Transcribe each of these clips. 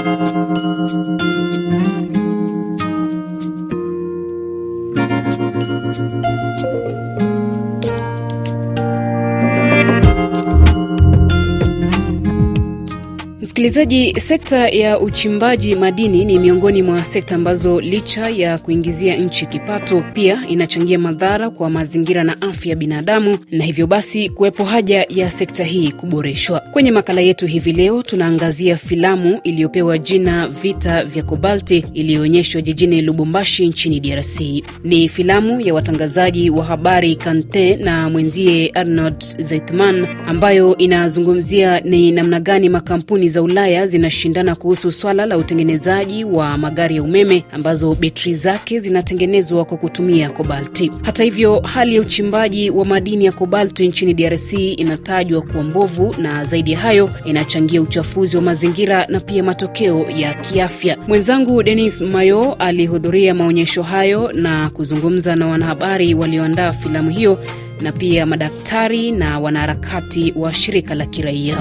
Thank you. Msikilizaji, sekta ya uchimbaji madini ni miongoni mwa sekta ambazo licha ya kuingizia nchi kipato, pia inachangia madhara kwa mazingira na afya ya binadamu, na hivyo basi kuwepo haja ya sekta hii kuboreshwa. Kwenye makala yetu hivi leo, tunaangazia filamu iliyopewa jina Vita vya Kobalti iliyoonyeshwa jijini Lubumbashi nchini DRC. Ni filamu ya watangazaji wa habari Kante na mwenzie Arnold Zeitman ambayo inazungumzia ni namna gani makampuni za Ulaya zinashindana kuhusu swala la utengenezaji wa magari ya umeme ambazo betri zake zinatengenezwa kwa kutumia kobalti. Hata hivyo, hali ya uchimbaji wa madini ya kobalti nchini DRC inatajwa kuwa mbovu, na zaidi ya hayo inachangia uchafuzi wa mazingira na pia matokeo ya kiafya. Mwenzangu Denis Mayo alihudhuria maonyesho hayo na kuzungumza na wanahabari walioandaa filamu hiyo na pia madaktari na wanaharakati wa shirika la kiraia.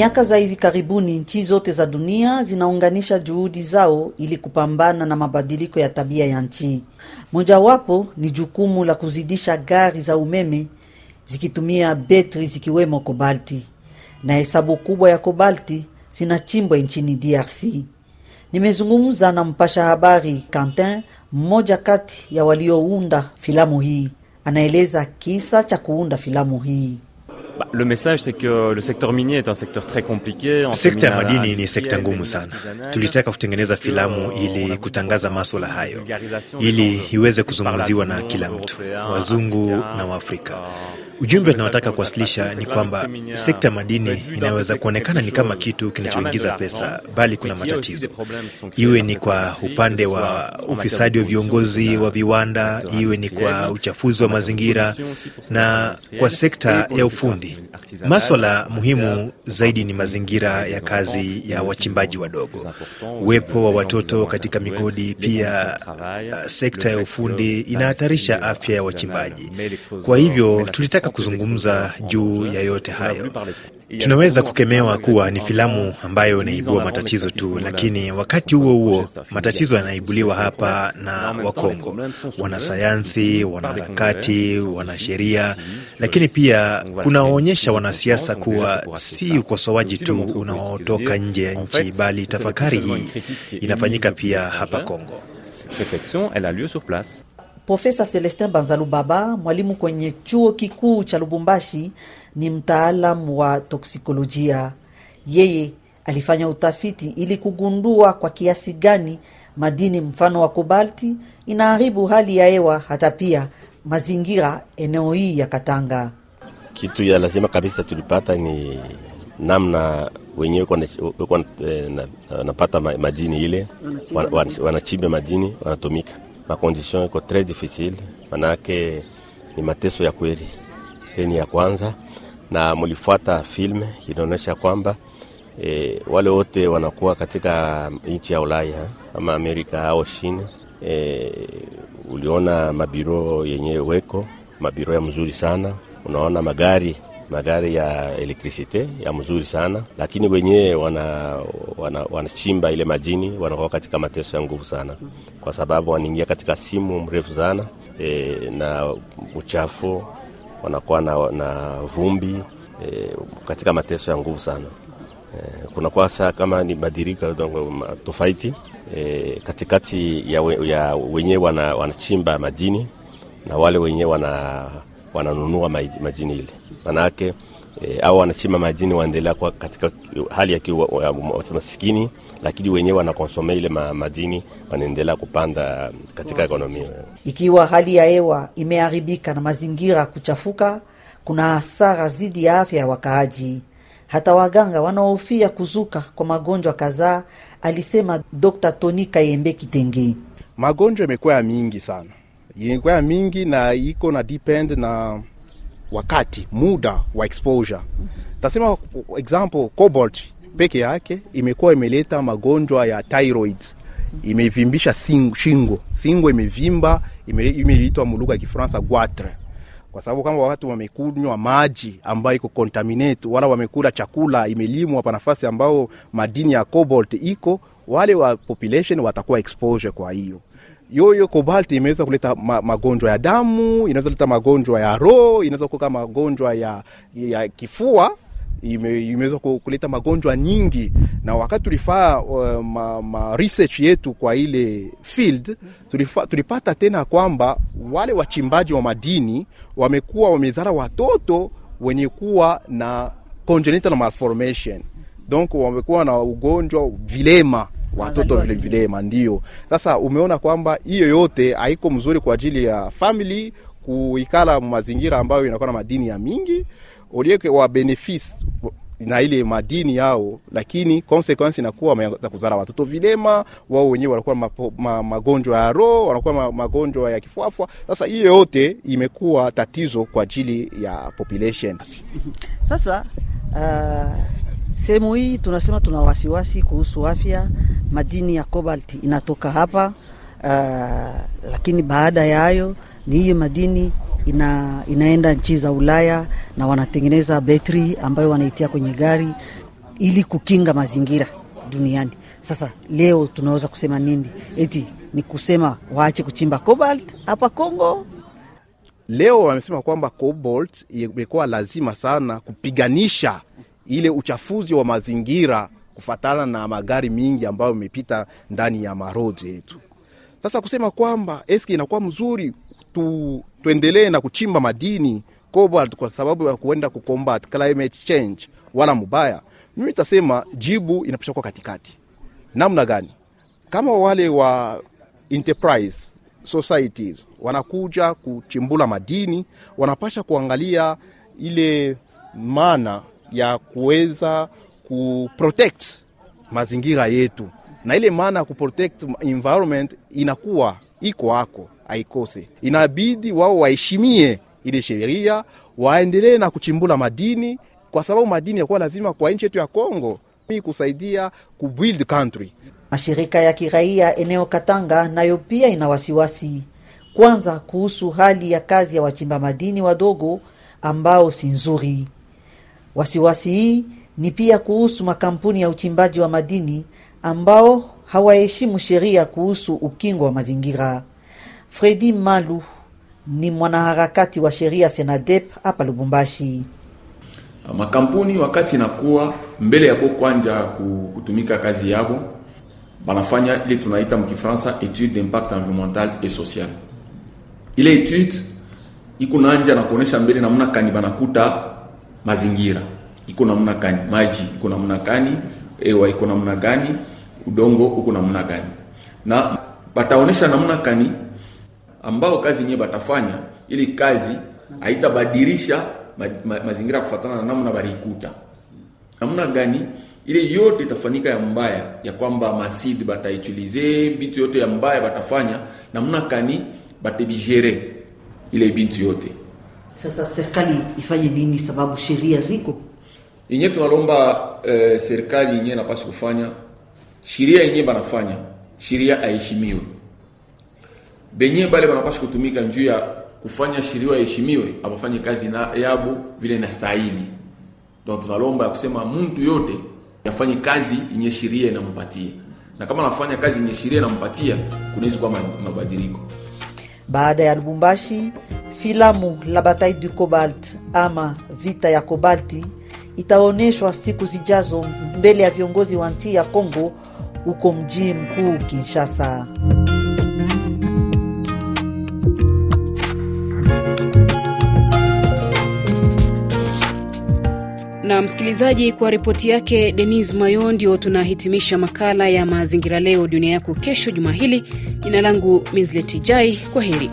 Miaka za hivi karibuni nchi zote za dunia zinaunganisha juhudi zao ili kupambana na mabadiliko ya tabia ya nchi. Mojawapo ni jukumu la kuzidisha gari za umeme zikitumia betri zikiwemo kobalti, na hesabu kubwa ya kobalti zinachimbwa nchini DRC. Nimezungumza na mpasha habari Quentin, mmoja kati ya waliounda filamu hii. Anaeleza kisa cha kuunda filamu hii. Le message c'est que le secteur minier est un secteur très compliqué. Sekta ya madini ni sekta ngumu sana. Tulitaka kutengeneza filamu ili kutangaza maswala hayo, ili iweze kuzungumziwa na kila mtu, wazungu na Waafrika. Ujumbe unaotaka kuwasilisha ni kwamba sekta ya madini inaweza kuonekana ni kama kitu kinachoingiza pesa, bali kuna matatizo, iwe ni kwa upande wa ufisadi wa viongozi wa viwanda, iwe ni kwa uchafuzi wa mazingira na kwa sekta ya ufundi. Maswala muhimu zaidi ni mazingira ya kazi ya wachimbaji wadogo, uwepo wa watoto katika migodi. Pia uh, sekta ya ufundi inahatarisha afya ya wachimbaji. Kwa hivyo tulitaka kuzungumza juu ya yote hayo. Tunaweza kukemewa kuwa ni filamu ambayo inaibua matatizo tu, lakini wakati huo huo matatizo yanaibuliwa hapa na Wakongo, wanasayansi, wanaharakati, wanasheria, lakini pia kunaonyesha wanasiasa kuwa si ukosoaji tu unaotoka nje ya nchi, bali tafakari hii inafanyika pia hapa Kongo. Profesa Celestin Banzalubaba, mwalimu kwenye chuo kikuu cha Lubumbashi, ni mtaalam wa toksikolojia. Yeye alifanya utafiti ili kugundua kwa kiasi gani madini mfano wa kobalti inaharibu hali ya hewa hata pia mazingira eneo hii ya Katanga. Kitu ya lazima kabisa tulipata ni namna wenyewe wanapata madini ile, wanachimba madini, wanatumika makondition iko tres difficile, manake ni mateso ya kweli. Ni ya kwanza, na mulifuata filme inaonyesha kwamba e, wale wote wanakuwa katika nchi ya Ulaya ama Amerika au China. E, uliona mabiro yenye weko mabiro ya mzuri sana, unaona magari magari ya elektrisite ya mzuri sana, lakini wenyewe wanachimba wana, wana ile majini wanakuwa katika mateso ya nguvu sana, kwa sababu wanaingia katika simu mrefu sana e, na uchafu wanakuwa na, na vumbi e, katika mateso ya nguvu sana. E, kunakuwa saa kama ni badirika tofauti e, katikati ya, ya wenyewe wanachimba wana majini na wale wenyewe wana wananunua majini ile manake e, au wanachimba majini waendelea kwa katika hali ya masikini, lakini wenyewe wanakonsome ile ma, madini wanaendelea kupanda katika ekonomia. Ikiwa hali ya hewa imeharibika na mazingira kuchafuka, kuna hasara zidi ya afya ya wakaaji. Hata waganga wanaofia kuzuka kwa magonjwa kadhaa, alisema Dr. Tony Kayembe Kitenge. Magonjwa imekuwa ya mingi sana, imekuwa ya mingi na iko na depend na wakati muda wa exposure. Tasema example cobalt peke yake imekuwa imeleta magonjwa ya thyroid, imevimbisha shingo, shingo imevimba, imeitwa mulugha ya Kifaransa goitre. kwa sababu kama watu wamekunywa maji ambayo iko contaminate wala wamekula chakula imelimwa pa nafasi ambao madini ya cobalt iko, wale wa population watakuwa exposure. Kwa hiyo yoyo kobalti imeweza kuleta ma, magonjwa ya damu, inaweza kuleta magonjwa ya roho, inaweza kuka magonjwa ya, ya kifua ime, imeweza kuleta magonjwa nyingi, na wakati tulifaa uh, ma, ma research yetu kwa ile field tulifa, tulipata tena kwamba wale wachimbaji wa madini wamekuwa wamezara watoto wenye kuwa na congenital malformation, donc wamekuwa na ugonjwa vilema watoto vile vile mandio. sasa umeona kwamba hiyo yote haiko mzuri kwa ajili ya family kuikala mazingira ambayo inakuwa na madini ya mingi ulieke wa benefisi na ile madini yao, lakini consequence inakuwa wameanza kuzara watoto vilema, wao wenyewe wanakuwa mapo, ma, magonjwa ya roho, wanakuwa ma, magonjwa ya kifuafua. Sasa hiyo yote imekuwa tatizo kwa ajili ya population. Sasa uh, sehemu hii tunasema tuna wasiwasi kuhusu afya. Madini ya cobalt inatoka hapa uh, lakini baada ya hayo ni hiyo madini ina, inaenda nchi za Ulaya na wanatengeneza betri ambayo wanaitia kwenye gari ili kukinga mazingira duniani. Sasa leo tunaweza kusema nini? Eti ni kusema waache kuchimba cobalt hapa Kongo? Leo wamesema kwamba cobalt imekuwa lazima sana kupiganisha ile uchafuzi wa mazingira kufatana na magari mingi ambayo imepita ndani ya marodi yetu. Sasa kusema kwamba eski inakuwa mzuri tu, tuendelee na kuchimba madini cobalt kwa sababu ya kuenda kucombat climate change wala mubaya, mimi tasema jibu inapisha kwa katikati. Namna gani? Kama wale wa enterprise societies wanakuja kuchimbula madini, wanapasha kuangalia ile maana ya kuweza kuprotect mazingira yetu, na ile maana ya kuprotect environment inakuwa iko hako aikose, inabidi wao waheshimie ile sheria, waendelee na kuchimbula madini, kwa sababu madini yakuwa lazima kwa nchi yetu ya Kongo kusaidia kubuild country. Mashirika ya kiraia eneo Katanga nayo pia ina wasiwasi, kwanza kuhusu hali ya kazi ya wachimba madini wadogo ambao si nzuri. Wasiwasi hii ni pia kuhusu makampuni ya uchimbaji wa madini ambao hawaheshimu sheria kuhusu ukingo wa mazingira. Fredi Malu ni mwanaharakati wa sheria Senadep hapa Lubumbashi. Makampuni wakati inakuwa mbele yabo kwanja kutumika kazi yabo, banafanya ile tunaita mkifransa etude d'impact environnemental et social. Ile etude iko nanja na kuonesha mbele namna kani banakuta mazingira. Iko namna gani, maji iko namna gani, ewa iko namna gani, udongo uko namna gani, na bataonesha namna gani ambao kazi yenyewe batafanya ili kazi haitabadilisha ma, ma, mazingira kufatana na namna balikuta namna gani? Ile yote itafanyika ya mbaya ya kwamba masidi bataichulize bitu yote ya mbaya batafanya namna kani batebijere ile bintu yote. Sasa serikali ifanye nini? Sababu sheria ziko yenye tunalomba eh, serikali yenyewe napasi kufanya sheria yenyewe banafanya sheria aheshimiwe benye bale banapasi kutumika njuu ya kufanya sheria aheshimiwe, abafanye kazi na yabo vile inastahili. Donc tunalomba ya kusema mtu yote afanye kazi yenye sheria inampatia, na kama anafanya kazi yenye sheria inampatia, kunaweza kuwa mabadiliko. Baada ya Lubumbashi, filamu la Bataille du Cobalt ama vita ya kobalti itaonyeshwa siku zijazo mbele ya viongozi wa nchi ya Kongo huko mji mkuu Kinshasa. na msikilizaji, kwa ripoti yake Denis Mayo, ndio tunahitimisha makala ya mazingira leo dunia yako kesho juma hili. Jina langu Minzleti Jai, kwa heri.